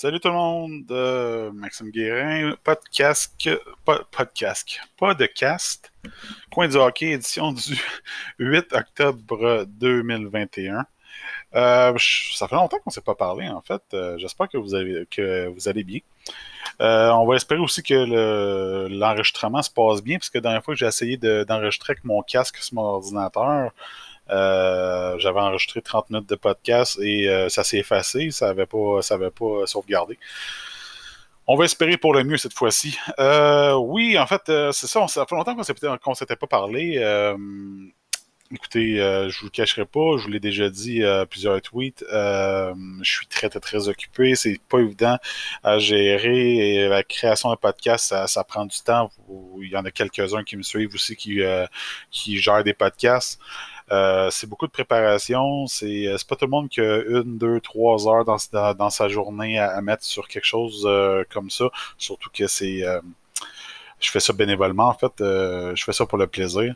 Salut tout le monde, euh, Maxime Guérin, podcast, pas, podcast, pas de cast, Coin du hockey, édition du 8 octobre 2021. Euh, ça fait longtemps qu'on ne s'est pas parlé, en fait. Euh, j'espère que vous que vous allez bien. on va espérer aussi que l'enregistrement se passe bien, parce que la dernière fois que j'ai essayé d'enregistrer avec mon casque sur mon ordinateur, euh, j'avais enregistré 30 minutes de podcast et euh, ça s'est effacé, ça n'avait pas, pas sauvegardé. On va espérer pour le mieux cette fois-ci. Euh, oui, en fait, c'est ça, ça fait longtemps qu'on ne s'était pas parlé. Écoutez, je je vous le cacherai pas, je vous l'ai déjà dit plusieurs tweets. je suis très très très occupé, c'est pas évident à gérer. La création d'un podcast, ça, ça, prend du temps. Il y en a quelques-uns qui me suivent aussi qui, qui gèrent des podcasts. Euh, c'est beaucoup de préparation. C'est euh, pas tout le monde qui a une, deux, trois heures dans, sa journée à, mettre sur quelque chose euh, comme ça. Surtout que c'est. je fais ça bénévolement, en fait. je fais ça pour le plaisir.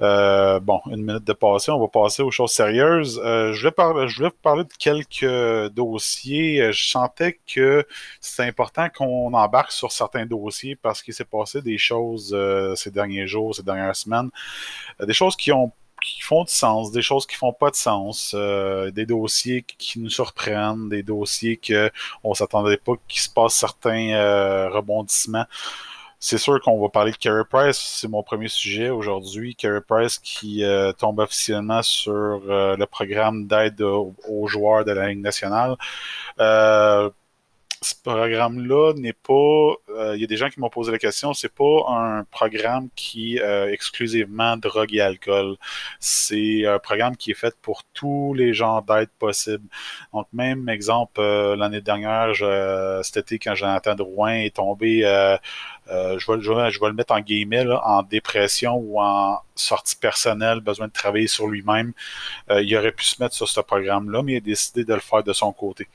bon, une minute de passé, on va passer aux choses sérieuses. je, parler, je voulais parler de quelques dossiers. Je sentais que c'est important qu'on embarque sur certains dossiers parce qu'il s'est passé des choses ces derniers jours, ces dernières semaines. des choses qui ont qui font du sens, des choses qui font pas de sens, euh, des dossiers qui nous surprennent, des dossiers que on s'attendait pas qu'il se passe certains euh, rebondissements. C'est sûr qu'on va parler de Carey Price, c'est mon premier sujet aujourd'hui. Carey Price qui euh, tombe officiellement sur le programme d'aide aux, joueurs de la Ligue nationale ce programme-là n'est pas. Il y a des gens qui m'ont posé la question, c'est pas un programme qui euh, exclusivement drogue et alcool. C'est un programme qui est fait pour tous les genres d'aide possibles. Donc, même exemple, euh, l'année dernière, je, cet été, quand Jonathan Drouin est tombé, euh, je, vais, je, vais, le mettre en guillemets, en dépression ou en sortie personnelle, besoin de travailler sur lui-même, il aurait pu se mettre sur ce programme-là, mais il a décidé de le faire de son côté.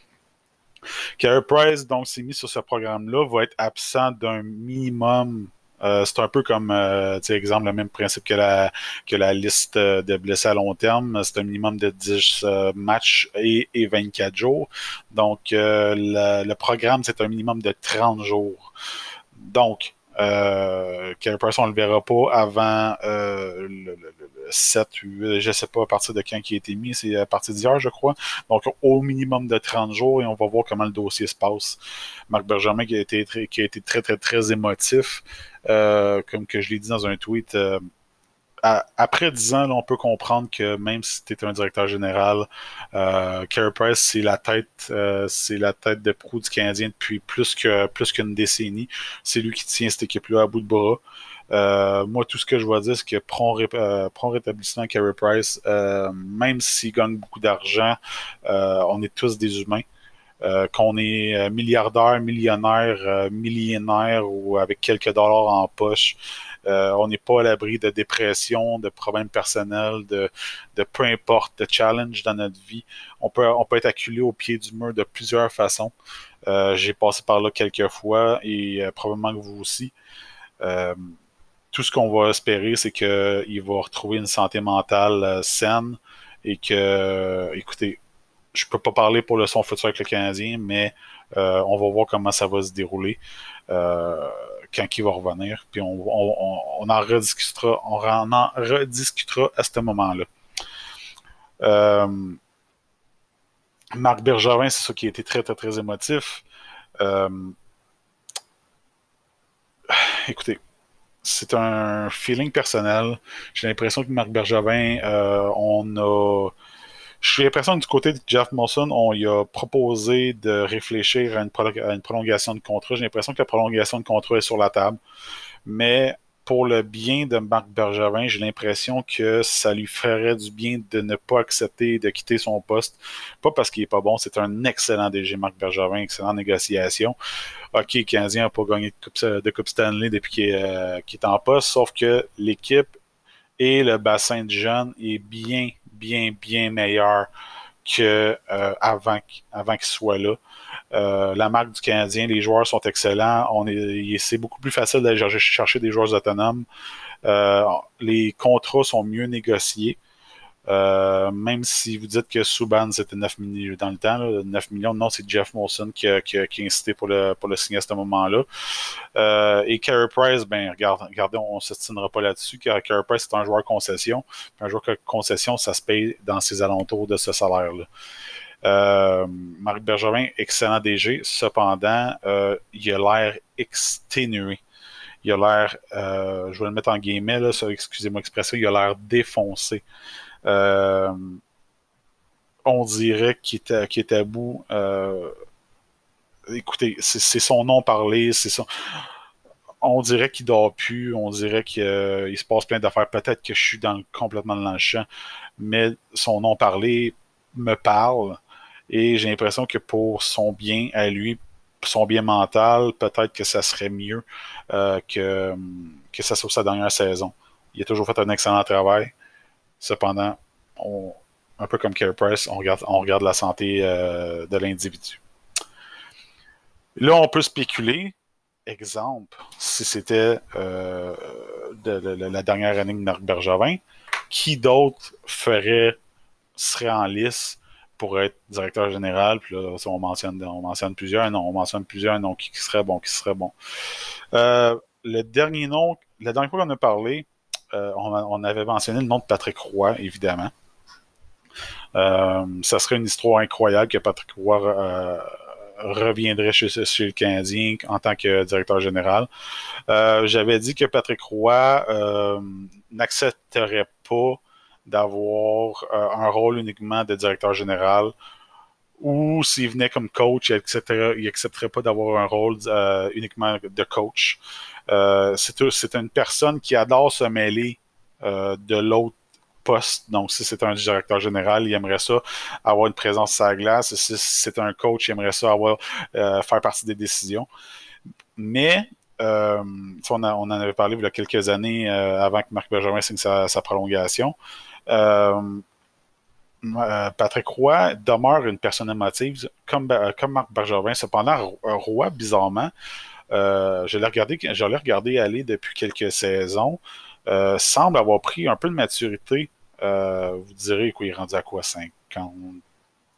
Carey Price, donc, s'est mis sur ce programme-là, va être absent d'un minimum. Euh, c'est un peu comme, euh, exemple, le même principe que la, que la liste de blessés à long terme. C'est un minimum de 10 euh, matchs et, et, 24 jours. Donc, le programme, c'est un minimum de 30 jours. Donc, euh, Price, on ne le verra pas avant euh, le, 7, 8, je sais pas à partir de quand qui a été mis, c'est à partir d'hier, je crois. Donc, au minimum de 30 jours et on va voir comment le dossier se passe. Marc Benjamin qui a été très, très, très, émotif, euh, comme que je l'ai dit dans un tweet. Euh, après 10 ans, on peut comprendre que même si tu es un directeur général, euh, Price, c'est la tête, euh, c'est la tête de proue du Canadien depuis plus que plus qu'une décennie. C'est lui qui tient cette équipe-là à bout de bras. Euh, moi, tout ce que je vois dire, c'est que prend, euh, rétablissement Carey Price, euh, même s'il gagne beaucoup d'argent, on est tous des humains. qu'on est milliardaire, millionnaire, millionnaire ou avec quelques dollars en poche, euh, on n'est pas à l'abri de dépression, de problèmes personnels, de, peu importe, de challenge dans notre vie. On peut, on peut être acculé au pied du mur de plusieurs façons. Euh, j'ai passé par là quelques fois et euh, probablement que vous aussi. Tout ce qu'on va espérer, c'est qu'il va retrouver une santé mentale saine et que, écoutez, je peux pas parler pour le son futur avec le Canadien, mais on va voir comment ça va se dérouler quand il va revenir. Puis on, en rediscutera, on en rediscutera à ce moment-là. Euh, Marc Bergevin, c'est ça qui a été très, très, très émotif. Euh, écoutez, c'est un feeling personnel. J'ai l'impression que Marc Bergevin, euh, on a j'ai l'impression que du côté de Jeff Molson, on lui a proposé de réfléchir à une, prolongation de contrat. J'ai l'impression que la prolongation de contrat est sur la table. Mais pour le bien de Marc Bergevin, j'ai l'impression que ça lui ferait du bien de ne pas accepter de quitter son poste. Pas parce qu'il est pas bon, c'est un excellent DG, Marc Bergevin, excellente négociation. OK, le Canadien n'a pas gagné de Coupe, Stanley depuis qu'il est, euh, est, en poste, sauf que l'équipe et le bassin de jeunes est bien, bien, bien meilleur que euh, avant, qu'il soit là. Euh, la marque du Canadien, les joueurs sont excellents. On est, c'est beaucoup plus facile d'aller chercher des joueurs autonomes. Euh, les contrats sont mieux négociés. Euh, même si vous dites que Subban c'était 9 millions dans le temps, 9 millions, non, c'est Jeff Molson qui a, incité pour le, signer à ce moment-là. Euh, et Carey Price, ben regardez, on ne s'estimera pas là-dessus, car Carey Price c'est un joueur concession. Un joueur concession, ça se paye dans ses alentours de ce salaire-là. Euh, Marc Bergevin, excellent DG. Cependant, il a l'air exténué. Il a l'air, je vais le mettre en guillemets, excusez-moi l'expression, il a l'air défoncé. On dirait qu'il est, à bout. écoutez, c'est son nom parlé, c'est son on dirait qu'il dort plus, on dirait qu'il se passe plein d'affaires. Peut-être que je suis dans, complètement dans le champ, mais son nom parlé me parle. Et j'ai l'impression que pour son bien à lui, son bien mental, peut-être que ça serait mieux euh, que, que ça soit sa dernière saison. Il a toujours fait un excellent travail. Cependant, un peu comme Care on regarde, la santé euh, de l'individu. Là, on peut spéculer. Exemple, si c'était euh, la dernière année de Marc Bergevin, qui d'autre ferait, serait en lice pour être directeur général? Puis là, on mentionne, on mentionne plusieurs noms, on mentionne plusieurs noms qui, serait bon, qui serait bon? Euh, le dernier nom, la dernière fois qu'on a parlé, euh, on, avait mentionné le nom de Patrick Roy, évidemment. Euh, ça serait une histoire incroyable que Patrick Roy reviendrait chez, le Canadien en tant que directeur général. J'avais dit que Patrick Roy n'accepterait pas d'avoir euh, un rôle uniquement de directeur général ou s'il venait comme coach, etc., il accepterait pas d'avoir un rôle euh, uniquement de coach. Euh, c'est une personne qui adore se mêler de l'autre poste. Donc, si c'est un directeur général, il aimerait ça avoir une présence à la glace. Si c'est un coach, il aimerait ça avoir faire partie des décisions. Mais on, en avait parlé il y a quelques années avant que Marc Bergeron signe sa, prolongation. Euh, euh, Patrick Roy demeure une personne émotive, comme, euh, Marc Bergevin. Cependant, Roy, bizarrement, je l'ai regardé, je l'ai regardé aller depuis quelques saisons, semble avoir pris un peu de maturité. vous direz qu'il est rendu à quoi 50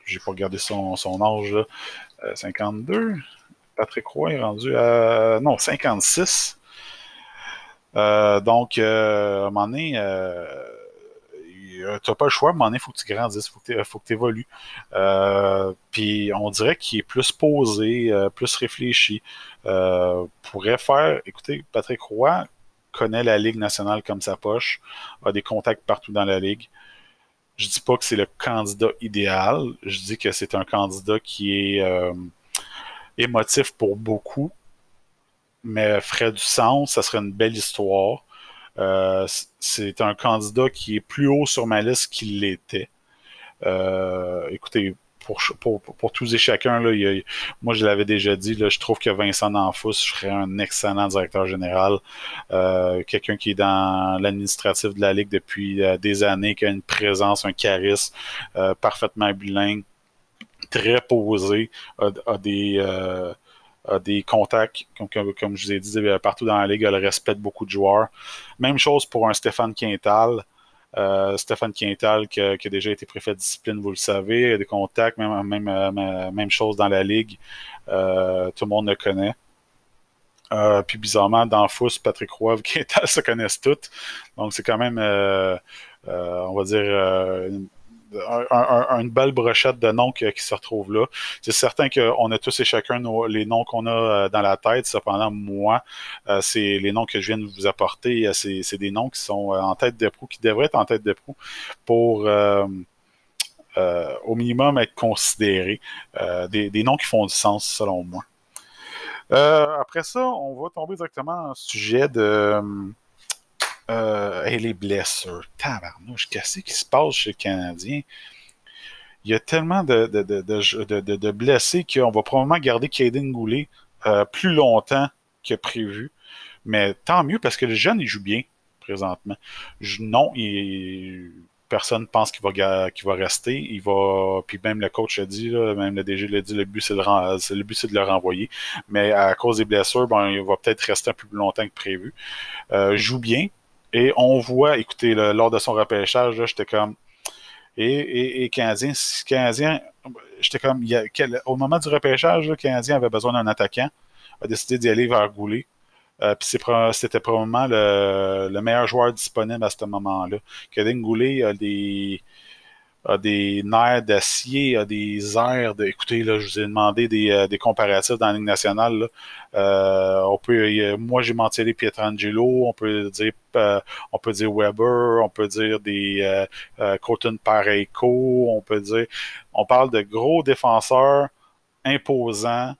J'ai pas regardé son, son âge là. 52. Patrick Roy est rendu à non 56. donc, à un moment donné, euh, tu n'as pas le choix, moment donné, il faut que tu grandisses, faut que tu évolues. Euh, puis on dirait qu'il est plus posé, euh, plus réfléchi. pourrait faire, écoutez, Patrick Roy connaît la Ligue nationale comme sa poche, a des contacts partout dans la Ligue. Je dis pas que c'est le candidat idéal, je dis que c'est un candidat qui est émotif pour beaucoup, mais ferait du sens, ça serait une belle histoire. Euh, c'est un candidat qui est plus haut sur ma liste qu'il l'était. Euh, écoutez, pour, tous et chacun, là, moi je l'avais déjà dit, je trouve que Vincent D'Anfous serait un excellent directeur général. Euh, quelqu'un qui est dans l'administratif de la Ligue depuis des années, qui a une présence, un charisme parfaitement bilingue, très posé, a a des contacts, comme, comme, je vous ai dit, euh, partout dans la ligue, elle respecte beaucoup de joueurs. Même chose pour un Stéphane Quintal. Euh, Stéphane Quintal qui a, déjà été préfet de discipline, vous le savez, des contacts, même, même, euh, même chose dans la ligue. tout le monde le connaît. puis bizarrement, dans Fous, Patrick Roy, Quintal se connaissent toutes. Donc c'est quand même, on va dire, une belle brochette de noms qui, se retrouvent là. C'est certain qu'on a tous et chacun les noms qu'on a euh, dans la tête. Cependant, moi, euh, c'est les noms que je viens de vous apporter. Euh, c'est des noms qui sont en tête de proue, qui devraient être en tête de proue pour au minimum être considérés. Des, des, noms qui font du sens selon moi. après ça, on va tomber directement en sujet de euh, et les blessures. Tabarnouche, qu'est-ce qui se passe chez le Canadien? Il y a tellement de, blessés qu'on va probablement garder Caden Goulet euh, plus longtemps que prévu. Mais tant mieux parce que le jeune, il joue bien présentement. non, il, personne pense qu'il va, rester. Il va, puis même le coach a dit, même le DG l'a dit, le but c'est de, le but c'est de le renvoyer. Mais à cause des blessures, ben, il va peut-être rester un peu plus longtemps que prévu. Euh, joue bien, et on voit, écoutez, lors de son repêchage, j'étais comme. Et, et, Canadien, Canadien j'étais comme, au moment du repêchage, Canadien avait besoin d'un attaquant, a décidé d'y aller vers Goulet. Euh, puis c'était probablement le, le, meilleur joueur disponible à ce moment-là. Kevin Goulet a des, a des nerfs d'acier, a des airs de. Écoutez, là, je vous ai demandé des, euh, des comparatifs dans la Ligue nationale. Euh, on peut, moi, j'ai mentionné Pietrangelo, on peut dire, euh, on peut dire Weber, on peut dire des euh, Pareco, on peut dire, on parle de gros défenseurs imposants,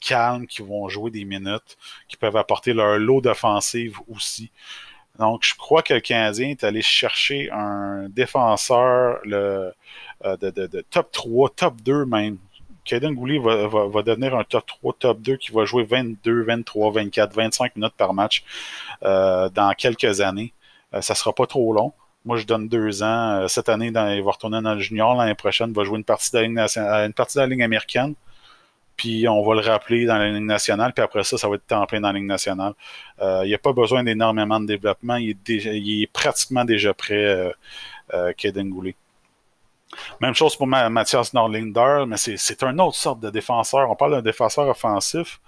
calmes, qui vont jouer des minutes, qui peuvent apporter leur lot d'offensive aussi. Donc, je crois que le Canadien est allé chercher un défenseur le, euh, de, top 3, top 2 même. Kaden Goulet va, devenir un top 3, top 2 qui va jouer 22, 23, 24, 25 minutes par match euh, dans quelques années. Euh, ça sera pas trop long. Moi, je donne deux ans. Cette année, il va retourner dans le junior. L'année prochaine, il va jouer une partie de une partie de la ligne américaine puis on va le rappeler dans la ligne nationale, puis après ça, ça va être en plein dans la ligne nationale. Euh, il n'y a pas besoin d'énormément de développement. Il est, pratiquement déjà prêt, euh, euh, Kaden Goulet. Même chose pour Mathias Norlinder, mais c'est une autre sorte de défenseur. On parle d'un défenseur offensif.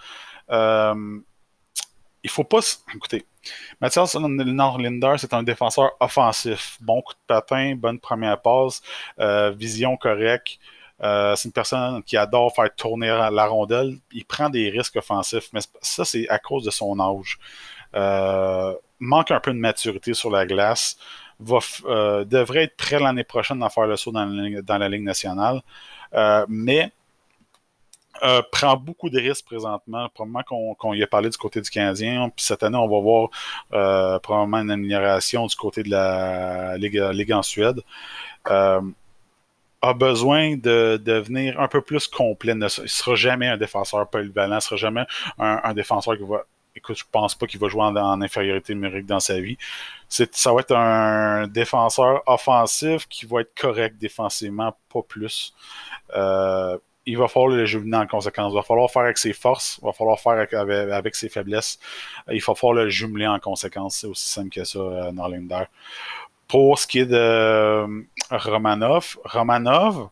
Euh, il faut pas. Écoutez, Mathias Norlinder, c'est un défenseur offensif. Bon coup de patin, bonne première passe, euh, vision correcte. Euh, c'est une personne qui adore faire tourner la rondelle. Il prend des risques offensifs, mais ça, c'est à cause de son âge. Euh, manque un peu de maturité sur la glace. Euh, devrait être prêt l'année prochaine à faire le saut dans la, Ligue nationale. mais prend beaucoup de risques présentement. Probablement qu'on y a parlé du côté du Canadien. Puis cette année, on va voir probablement une amélioration du côté de la Ligue en Suède a besoin de devenir un peu plus complet. Il ne sera jamais un défenseur polyvalent, ne sera jamais un, défenseur qui va. Écoute, je pense pas qu'il va jouer en, infériorité numérique dans sa vie. Ça va être un défenseur offensif qui va être correct défensivement, pas plus. Euh, il va falloir le jumeler en conséquence. Il va falloir faire avec ses forces, il va falloir faire avec, ses faiblesses. Il va falloir le jumeler en conséquence. C'est aussi simple que ça, euh, Norlinder. Pour ce qui est de euh, Romanov, Romanov,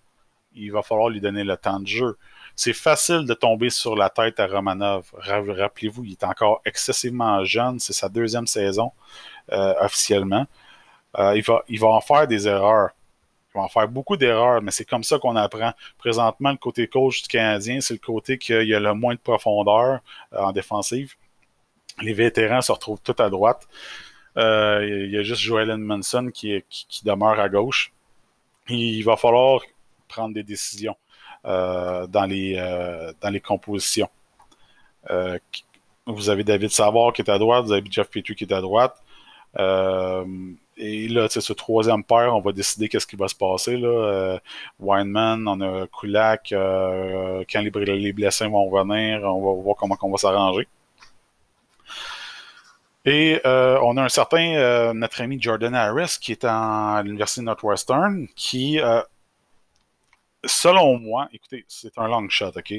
il va falloir lui donner le temps de jeu. C'est facile de tomber sur la tête à Romanov. Rappelez-vous, il est encore excessivement jeune. C'est sa deuxième saison euh, officiellement. Euh, il, va, en faire des erreurs. Il va en faire beaucoup d'erreurs, mais c'est comme ça qu'on apprend. Présentement, le côté coach du Canadien, c'est le côté qu'il y a le moins de profondeur en défensive. Les vétérans se retrouvent tout à droite. Euh, il y a juste Joel Manson qui, demeure à gauche. Il va falloir prendre des décisions euh, dans, les, euh, dans les compositions. vous avez David Savard qui est à droite, vous avez Jeff Petrie qui est à droite. et là, ce troisième paire, on va décider qu'est-ce qui va se passer. Là. Weinman, on a Kulak, quand les, les, blessés vont revenir, on va voir comment on va s'arranger. Et euh, on a un certain, euh, notre ami Jordan Harris, qui est à l'Université Northwestern, qui, euh, selon moi, écoutez, c'est un long shot, OK?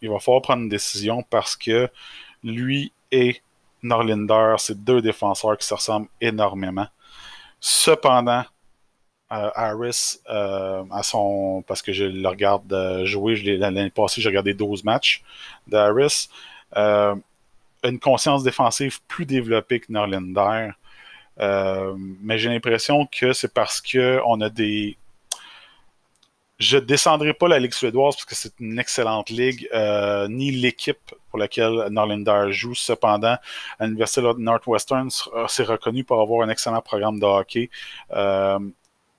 il va falloir prendre une décision parce que lui et Norlinder, c'est deux défenseurs qui se ressemblent énormément. Cependant, Harris, à son, parce que je le regarde jouer, l'année passée, j'ai regardé 12 matchs d'Harris une conscience défensive plus développée que Norlinder. Euh, mais j'ai l'impression que c'est parce que on a des. Je descendrai pas la Ligue suédoise parce que c'est une excellente ligue, euh, ni l'équipe pour laquelle Norlinder joue. Cependant, à l'Université Northwestern, c'est reconnu pour avoir un excellent programme de hockey. Euh,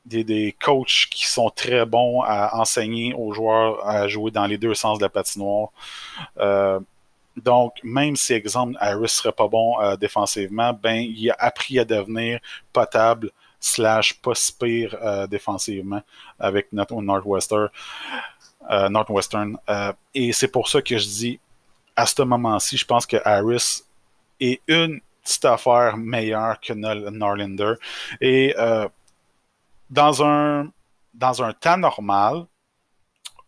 des, des, coachs qui sont très bons à enseigner aux joueurs à jouer dans les deux sens de la patinoire. Euh, donc, même si, exemple, Harris serait pas bon euh, défensivement, ben, il a appris à devenir potable slash pas pire euh, défensivement avec notre Northwestern. Euh, Northwestern. et c'est pour ça que je dis, à ce moment-ci, je pense que Harris est une petite affaire meilleure que Norlinder. Et dans un dans un temps normal,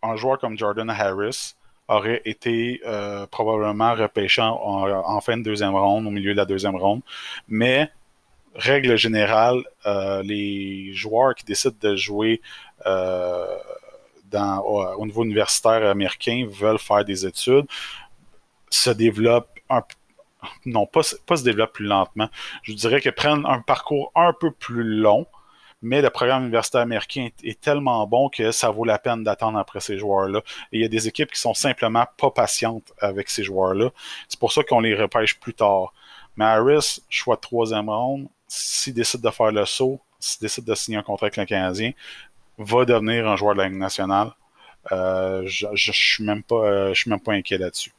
un joueur comme Jordan Harris aurait été euh, probablement repêché en, fin de deuxième ronde, au milieu de la deuxième ronde. Mais règle générale, les joueurs qui décident de jouer dans, au, niveau universitaire américain veulent faire des études, se développent un, non, pas, pas se développent plus lentement. Je dirais que prennent un parcours un peu plus long, mais le programme universitaire américain est, tellement bon que ça vaut la peine d'attendre après ces joueurs-là. Et il y a des équipes qui sont simplement pas patientes avec ces joueurs-là. C'est pour ça qu'on les repêche plus tard. Mais Harris, choix de troisième ronde, s'il décide de faire le saut, s'il décide de signer un contrat avec le Canadien, va devenir un joueur de la Ligue nationale. Euh, je, je, suis pas, euh, je suis même pas inquiet là-dessus.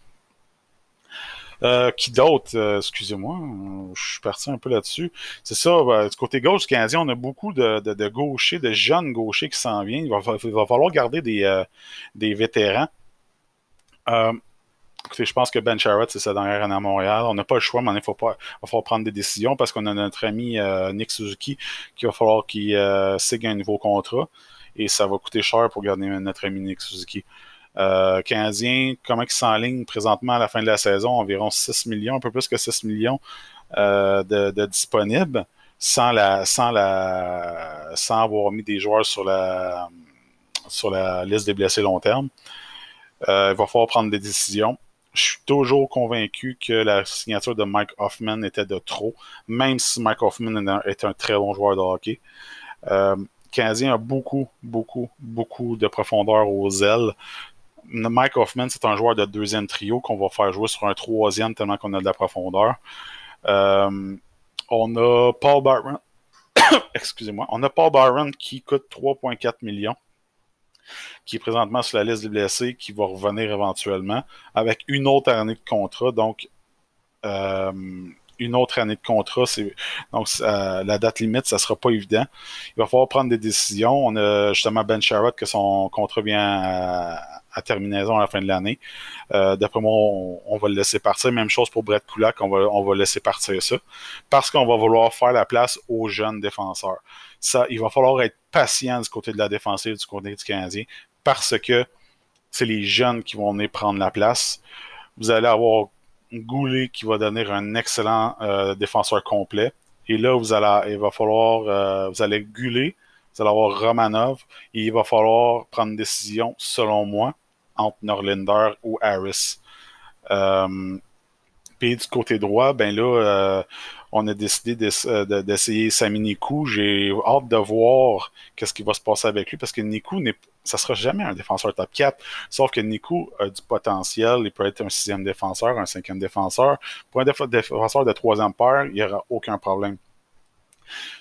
Euh, qui d'autre? Euh, excusez-moi, je suis parti un peu là-dessus. C'est ça, du côté gauche du Canadien, on a beaucoup de, gauchers, de jeunes gauchers qui s'en viennent. Il va, falloir garder des, euh, vétérans. écoutez, je pense que Ben Sherratt, c'est sa dernière année à Montréal. On n'a pas le choix, mais il faut va falloir prendre des décisions parce qu'on a notre ami Nick Suzuki qui va falloir qu'il signe un nouveau contrat. Et ça va coûter cher pour garder notre ami Nick Suzuki. Euh, Canadien, comment ils s'enlignent présentement à la fin de la saison? Environ 6 millions, un peu plus que 6 millions euh, de, disponibles, sans la, sans la, sans avoir mis des joueurs sur la, sur la liste des blessés long terme. Euh, il va falloir prendre des décisions. Je suis toujours convaincu que la signature de Mike Hoffman était de trop, même si Mike Hoffman est un, très bon joueur de hockey. Euh, Canadien a beaucoup, beaucoup, beaucoup de profondeur aux ailes. Mike Hoffman, c'est un joueur de deuxième trio qu'on va faire jouer sur un troisième tellement qu'on a de la profondeur. Euh, on a Paul Byron. Excusez-moi. On a Paul Byron qui coûte 3,4 millions, qui est présentement sur la liste des blessés, qui va revenir éventuellement avec une autre année de contrat. Donc, euh, une autre année de contrat. Donc, la date limite, ça sera pas évident. Il va falloir prendre des décisions. On a justement Ben Sherrod que son contrat vient à, terminaison à la fin de l'année. Euh, d'après moi, on, va le laisser partir. Même chose pour Brett Kulak, on va, on va laisser partir ça. Parce qu'on va vouloir faire la place aux jeunes défenseurs. Ça, il va falloir être patient du côté de la défensive, du côté du Canadien, parce que c'est les jeunes qui vont venir prendre la place. Vous allez avoir Goulet qui va donner un excellent euh, défenseur complet. Et là, vous allez, il va falloir, euh, vous allez Goulet, vous allez avoir Romanov, et il va falloir prendre une décision, selon moi, entre Norlinder ou Harris. Euh, puis du côté droit, ben là, on a décidé d'essayer Sami Nikou. J'ai hâte de voir qu'est-ce qui va se passer avec lui parce que Nikou n'est ça sera jamais un défenseur top 4. Sauf que Nico a du potentiel. Il peut être un sixième défenseur, un cinquième défenseur. Pour un défenseur de troisième paire, il n'y aura aucun problème.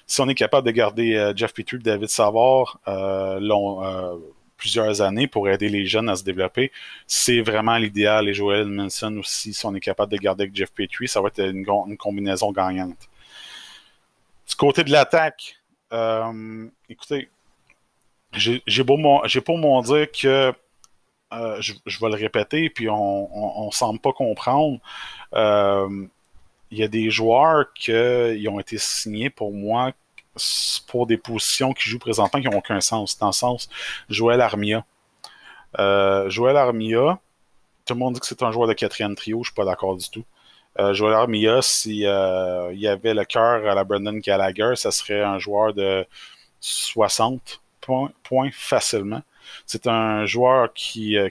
Si on est capable de garder euh, Jeff Petrie, David Savard euh, euh, plusieurs années pour aider les jeunes à se développer, c'est vraiment l'idéal. Et Joel Manson aussi, si on est capable de garder avec Jeff Petrie, ça va être une, combinaison gagnante. Du côté de l'attaque, écoutez, j'ai beau j'ai pour m'en dire que euh, je, vais le répéter, puis on, ne semble pas comprendre. Euh, il y a des joueurs qui ont été signés pour moi pour des positions qui jouent présentement qui n'ont aucun sens. Dans le sens, Joël Armia. Euh, Joël Armia, tout le monde dit que c'est un joueur de quatrième trio, je suis pas d'accord du tout. Joël Armia, s'il y avait le cœur à la Brendan Gallagher, ça serait un joueur de 60 points, facilement. C'est un joueur qui, euh,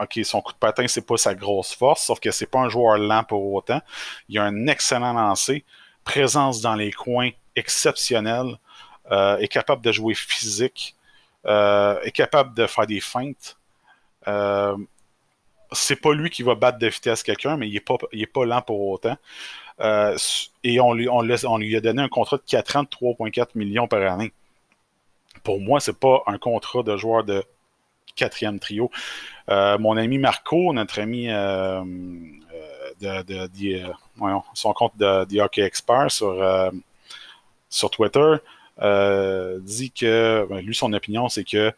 OK, son coup de patin, c'est pas sa grosse force, sauf que c'est pas un joueur lent pour autant. Il a un excellent lancer, présence dans les coins exceptionnelle, euh, est capable de jouer physique, euh, est capable de faire des feintes. c'est pas lui qui va battre de vitesse quelqu'un, mais il est pas, pas lent pour autant. et on lui, a donné un contrat de 4 ans de 3,4 millions par année pour moi, c'est pas un contrat de joueur de quatrième trio. Euh, mon ami Marco, notre ami euh, euh, de, de, son compte de, de Hockey Expert sur, sur Twitter, dit que ben, lui, son opinion, c'est que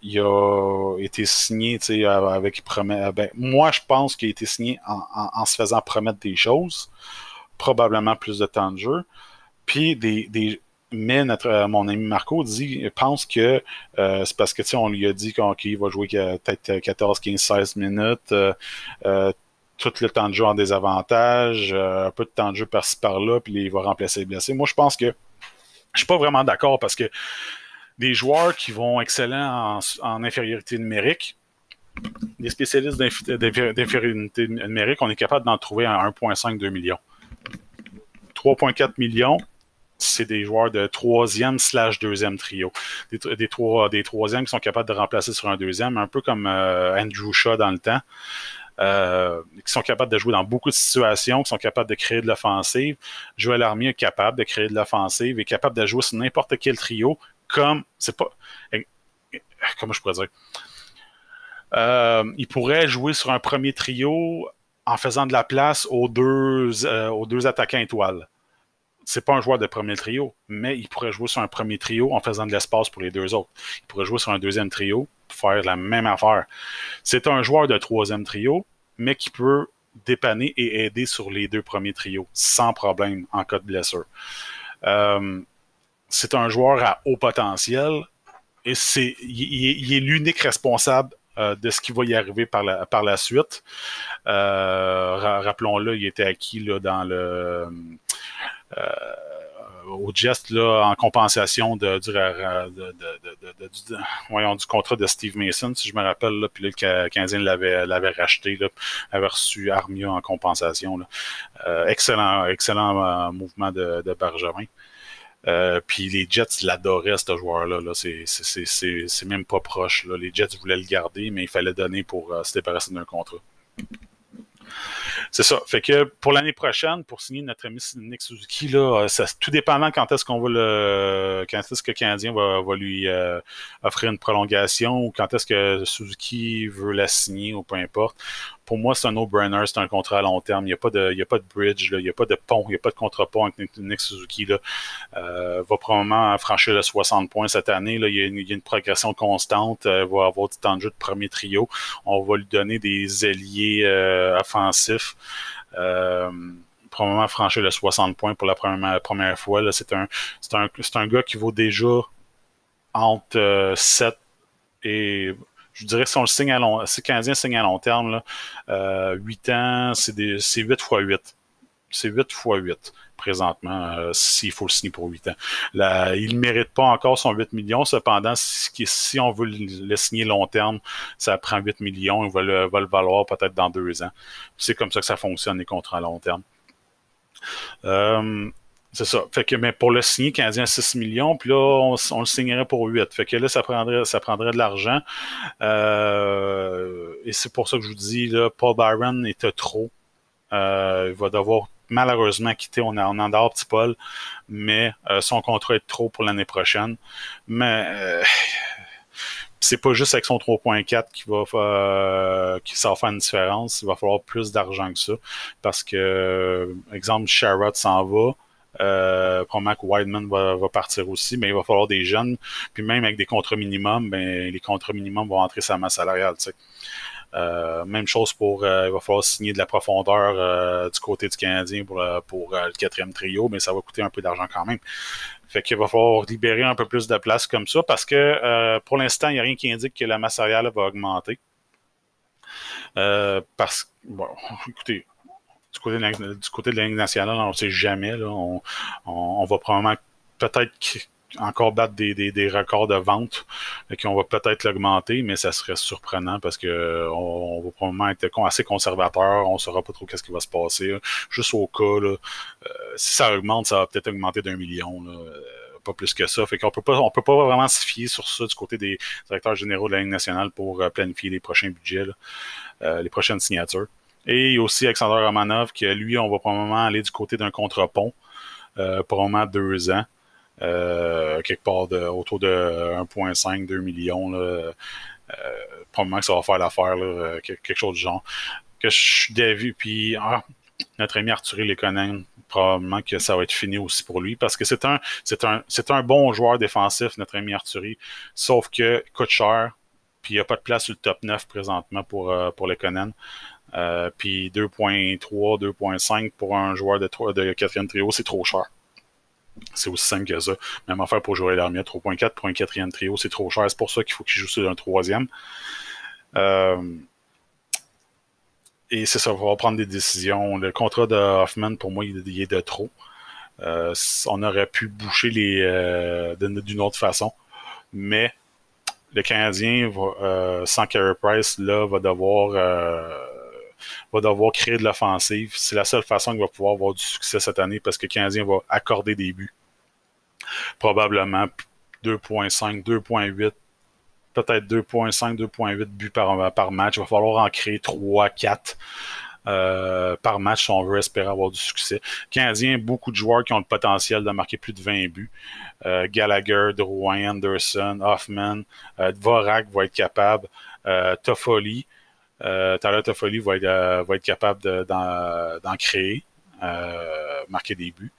il a été signé avec promet. Ben, moi, je pense qu'il a été signé en, en, se faisant promettre des choses, probablement plus de temps de jeu, puis des, des mais notre, euh, mon ami Marco dit, pense que euh, c'est parce que on lui a dit qu'il va jouer peut-être 14, 15, 16 minutes. Euh, tout le temps de jeu en désavantage, un peu de temps de jeu par-ci par-là, puis il va remplacer les blessés. Moi, je pense que je suis pas vraiment d'accord parce que des joueurs qui vont excellents en, infériorité numérique, des spécialistes d'infériorité numérique, on est capable d'en trouver à 1,5-2 millions. 3,4 millions, c'est des joueurs de troisième slash deuxième trio. Des, des, trois, des troisièmes qui sont capables de remplacer sur un deuxième, un peu comme euh, Andrew Shaw dans le temps. Euh, qui sont capables de jouer dans beaucoup de situations, qui sont capables de créer de l'offensive. Joël Armia est capable de créer de l'offensive, est capable de jouer sur n'importe quel trio, comme c'est pas. Eh, comment je pourrais dire? Euh, il pourrait jouer sur un premier trio en faisant de la place aux deux, euh, aux deux attaquants étoiles. C'est pas un joueur de premier trio, mais il pourrait jouer sur un premier trio en faisant de l'espace pour les deux autres. Il pourrait jouer sur un deuxième trio faire la même affaire. C'est un joueur de troisième trio, mais qui peut dépanner et aider sur les deux premiers trios sans problème en cas de blessure. Euh, c'est un joueur à haut potentiel et c'est il, est l'unique responsable euh, de ce qui va y arriver par la, par la suite. Euh, rappelons-le, il était acquis là, dans le au geste là, en compensation de, du, contrat de Steve Mason, si je me rappelle. Là, puis le Canadien l'avait, l'avait racheté, avait reçu Armia en compensation. Euh, excellent excellent euh, mouvement de. Euh, puis les Jets l'adoraient, ce joueur-là. Là. C'est, c'est, c'est, c'est même pas proche. Là. Les Jets voulaient le garder, mais il fallait donner pour se débarrasser d'un contrat. C'est ça. Fait que pour l'année prochaine, pour signer notre ami Nick Suzuki, là, euh, ça, tout dépendant quand est-ce qu'on va le. quand est-ce que le Canadien va, lui euh, offrir une prolongation ou quand est-ce que Suzuki veut la signer ou peu importe pour moi, c'est un no-brainer, c'est un contrat à long terme. Il n'y a, pas de, a pas de bridge, il n'y a pas de pont, il n'y a pas de contre-pont avec Nick Suzuki. Là. Euh, va probablement franchir le 60 points cette année. Là. Il, y a une, progression constante. Il va avoir du temps de jeu de premier trio. On va lui donner des alliés euh, Euh, probablement franchir le 60 points pour la première, fois. C'est un, gars qui vaut déjà entre 7 et je dirais si on le signe à long, Canadien signe à long terme, là, euh, 8 ans, c'est 8 fois 8. C'est 8 fois 8 présentement, euh, s'il faut le signer pour 8 ans. Il ne mérite pas encore son 8 millions, cependant, si, on veut le, signer long terme, ça prend 8 millions, il va le, va le valoir peut-être dans deux ans. C'est comme ça que ça fonctionne, les contrats long terme. Euh, c'est ça. Fait que mais pour le signer Canadien 6 millions, puis là, on, le signerait pour 8. Fait que là, ça prendrait, ça prendrait de l'argent. Euh, et c'est pour ça que je vous dis, Paul Byron était trop. Il va devoir malheureusement quitter. On, a, on en dehors petit Paul, mais euh, son contrat est trop pour l'année prochaine. Mais c'est pas juste avec son 3.4 qui va euh, qui ça va faire une différence. Il va falloir plus d'argent que ça. Parce que, exemple, Sherrod s'en va. Euh, probablement que Wideman va, partir aussi, mais il va falloir des jeunes. Puis même avec des contrats minimums, ben, les contrats minimums vont entrer sa masse salariale. Euh, même chose pour euh, il va falloir signer de la profondeur euh, du côté du Canadien pour, le quatrième trio, mais ça va coûter un peu d'argent quand même. Fait qu'il va falloir libérer un peu plus de place comme ça parce que pour l'instant, il n'y a rien qui indique que la masse salariale va augmenter. parce que, bon, écoutez, du côté de du côté de nationale, on ne sait jamais. Là, on, on, va probablement peut-être encore battre des, records de vente et qu'on va peut-être l'augmenter, mais ça serait surprenant parce que on, va probablement être assez conservateur, on saura pas trop qu'est-ce qui va se passer. Juste au cas, euh, si ça augmente, ça va peut-être augmenter d'un million. Euh, pas plus que ça. Fait qu'on peut pas, on peut pas vraiment se fier sur ça du côté des directeurs généraux de la Ligue nationale pour euh, planifier les prochains budgets, les prochaines signatures. Et aussi Alexander Romanov, qui lui, on va probablement aller du côté d'un contre-pont, euh, probablement deux ans, euh, quelque part de, autour de 1,5, 2 millions. Euh, probablement que ça va faire l'affaire, quelque chose du genre. Que je suis d'avis, puis ah, notre ami Arthur Lekonen, probablement que ça va être fini aussi pour lui, parce que c'est un, bon joueur défensif, notre ami Arthurie, sauf que coûte cher, puis il n'y a pas de place sur le top 9 présentement pour. Euh, puis 2.3, 2.5 pour un joueur de, de quatrième trio, c'est trop cher. C'est aussi simple que ça. Même affaire pour jouer l'armée 3.4 pour un quatrième trio, c'est trop cher. C'est pour ça qu'il faut qu'il joue sur un troisième. Euh, et c'est ça, on va prendre des décisions. Le contrat de Hoffman, pour moi, il, est de trop. Euh, on aurait pu boucher les euh, d'une autre façon. Mais le Canadien, va, sans Carey Price, là, va devoir va devoir créer de l'offensive. C'est la seule façon qu'il va pouvoir avoir du succès cette année parce que le Canadien va accorder des buts. Probablement 2.5, 2.8, peut-être 2.5, 2.8 buts par, match. Il va falloir en créer 3, 4. Euh, par match si on veut espérer avoir du succès. Canadien, beaucoup de joueurs qui ont le potentiel de marquer plus de 20 buts. Euh, Gallagher, Drouin, Anderson, Hoffman, euh, Dvorak va être capable. Toffoli, Tyler Toffoli va être, être capable d'en créer, marquer des buts.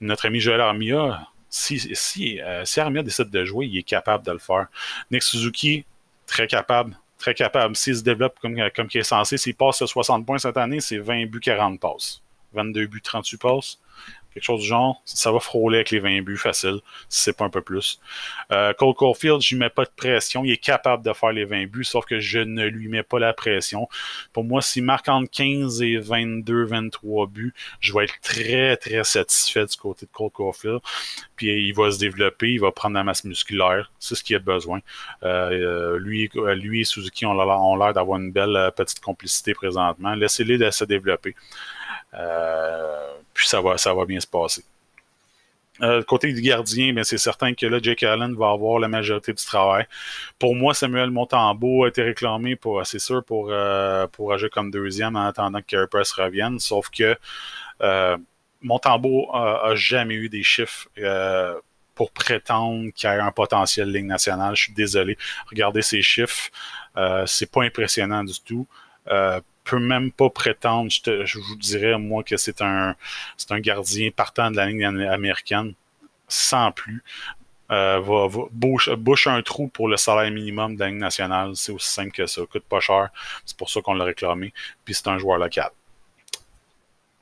Notre ami Joël Armia, si, si, si Armia décide de jouer, il est capable de le faire. Nick Suzuki, très capable très capable. S'il se développe comme, comme il est censé, s'il passe 60 points cette année, c'est 20 buts, 40 passes. 22 buts, 38 passes quelque chose du genre, ça va frôler avec les 20 buts facile, si c'est pas un peu plus. Euh, Cole Caulfield, je mets pas de pression, il est capable de faire les 20 buts, sauf que je ne lui mets pas la pression. Pour moi, s'il marque entre 15 et 22, 23 buts, je vais être très, très satisfait du côté de Cole Caulfield. Puis il va se développer, il va prendre la masse musculaire, c'est ce qu'il a besoin. Euh, lui, lui et Suzuki ont l'air d'avoir une belle euh, petite complicité présentement. Laissez-les se développer. Euh, puis ça va, ça va bien se passer. Euh, côté du gardien, ben c'est certain que là, Jake Allen va avoir la majorité du travail. Pour moi, Samuel Montembeau a été réclamé pour, c'est sûr, pour, euh, pour agir comme deuxième en attendant que Carey Press revienne. Sauf que euh, Montembeau a, jamais eu des chiffres pour prétendre qu'il a un potentiel Ligue nationale. Je suis désolé. Regardez ces chiffres. C'est pas impressionnant du tout. Peut même pas prétendre, je, vous dirais, moi, que c'est un, un gardien partant de la ligne américaine, sans plus. Euh, va, bouche, un trou pour le salaire minimum de la ligne nationale. C'est aussi simple que ça. Coûte pas cher. C'est pour ça qu'on l'a réclamé. Puis c'est un joueur local.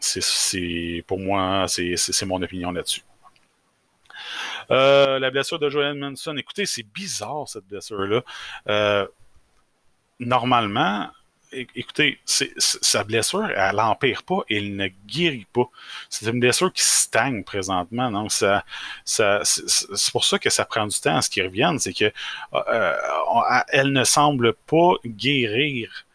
C'est, pour moi, c'est, mon opinion là-dessus. Euh, la blessure de Joel Manson, écoutez, c'est bizarre cette blessure-là. Euh, normalement, écoutez, sa blessure, elle n'empire pas, elle ne guérit pas. C'est une blessure qui stagne présentement. Donc, ça, ça, c'est pour ça que ça prend du temps à ce qu'il revienne. C'est que euh, elle ne semble pas guérir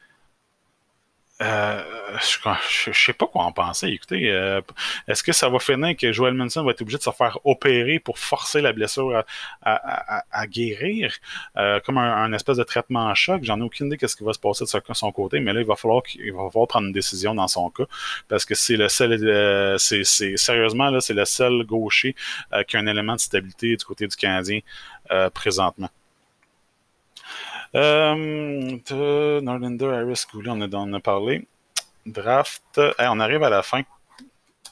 euh, je, je, sais pas quoi en penser. Écoutez, euh, est-ce que ça va finir que Joel Manson va être obligé de se faire opérer pour forcer la blessure à, guérir, euh, comme un, espèce de traitement en choc J'en ai aucune idée qu'est-ce qui va se passer de son côté, mais là il va falloir qu'il va falloir prendre une décision dans son cas parce que c'est le seul, c'est sérieusement là, c'est le seul gaucher qui a un élément de stabilité du côté du Canadien présentement. Euh, Norlander, Harris, Cooley, on, on a parlé. Draft. on arrive à la fin.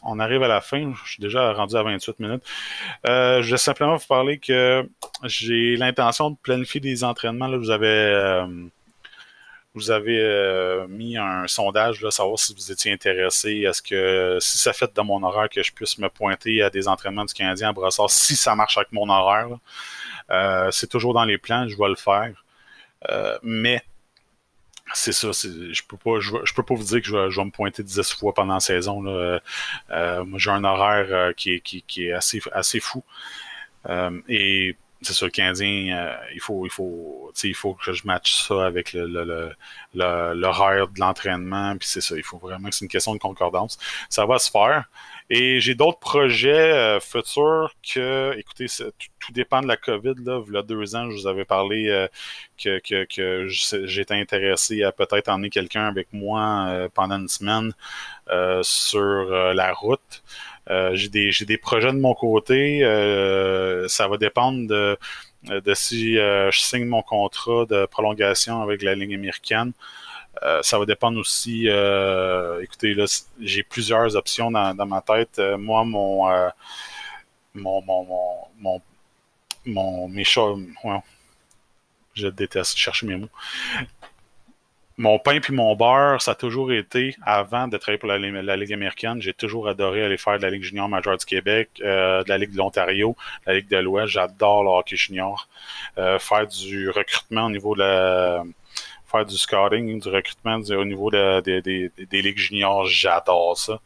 On arrive à la fin. Je suis déjà rendu à 28 minutes. Euh, je vais simplement vous parler que j'ai l'intention de planifier des entraînements. Vous avez. Euh, vous avez euh, mis un sondage là, savoir si vous étiez intéressé. Est-ce que si ça fait dans mon horaire que je puisse me pointer à des entraînements du Canadien à Brossard, si ça marche avec mon horaire, c'est toujours dans les plans, je vais le faire. Euh, mais c'est ça, je peux pas je, peux pas vous dire que je vais, me pointer 10 fois pendant la saison. Euh, moi j'ai un horaire euh, qui, est, assez, assez fou. et c'est sûr, le Canadien, il faut, il faut, il faut que je matche ça avec le, le, l'horaire de l'entraînement. Puis c'est ça, il faut vraiment c'est une question de concordance. Ça va se faire. Et j'ai d'autres projets euh, futurs que, écoutez, tout, dépend de la COVID. Là. Il y a deux ans, je vous avais parlé euh, que, j'étais intéressé à peut-être emmener quelqu'un avec moi euh, pendant une semaine sur la route. j'ai des projets de mon côté. ça va dépendre de si je signe mon contrat de prolongation avec la ligne américaine. Euh, ça va dépendre aussi. Euh, écoutez, là, j'ai plusieurs options dans, ma tête. Euh, moi, mon, mon, mon, mon, mes chats, je déteste chercher mes mots. Mon pain puis mon beurre, ça a toujours été, avant de travailler pour la, la Ligue américaine, j'ai toujours adoré aller faire de la Ligue junior majeure du Québec, de la Ligue de l'Ontario, la Ligue de l'Ouest. J'adore le hockey junior. faire du recrutement au niveau de la du scouting, du recrutement au niveau des, ligues juniors, j'adore ça.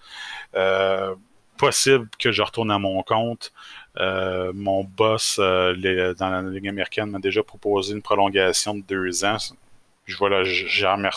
Euh, possible que je retourne à mon compte. Euh, mon boss dans la Ligue américaine m'a déjà proposé une prolongation de deux ans. Je voilà, j'ai remercié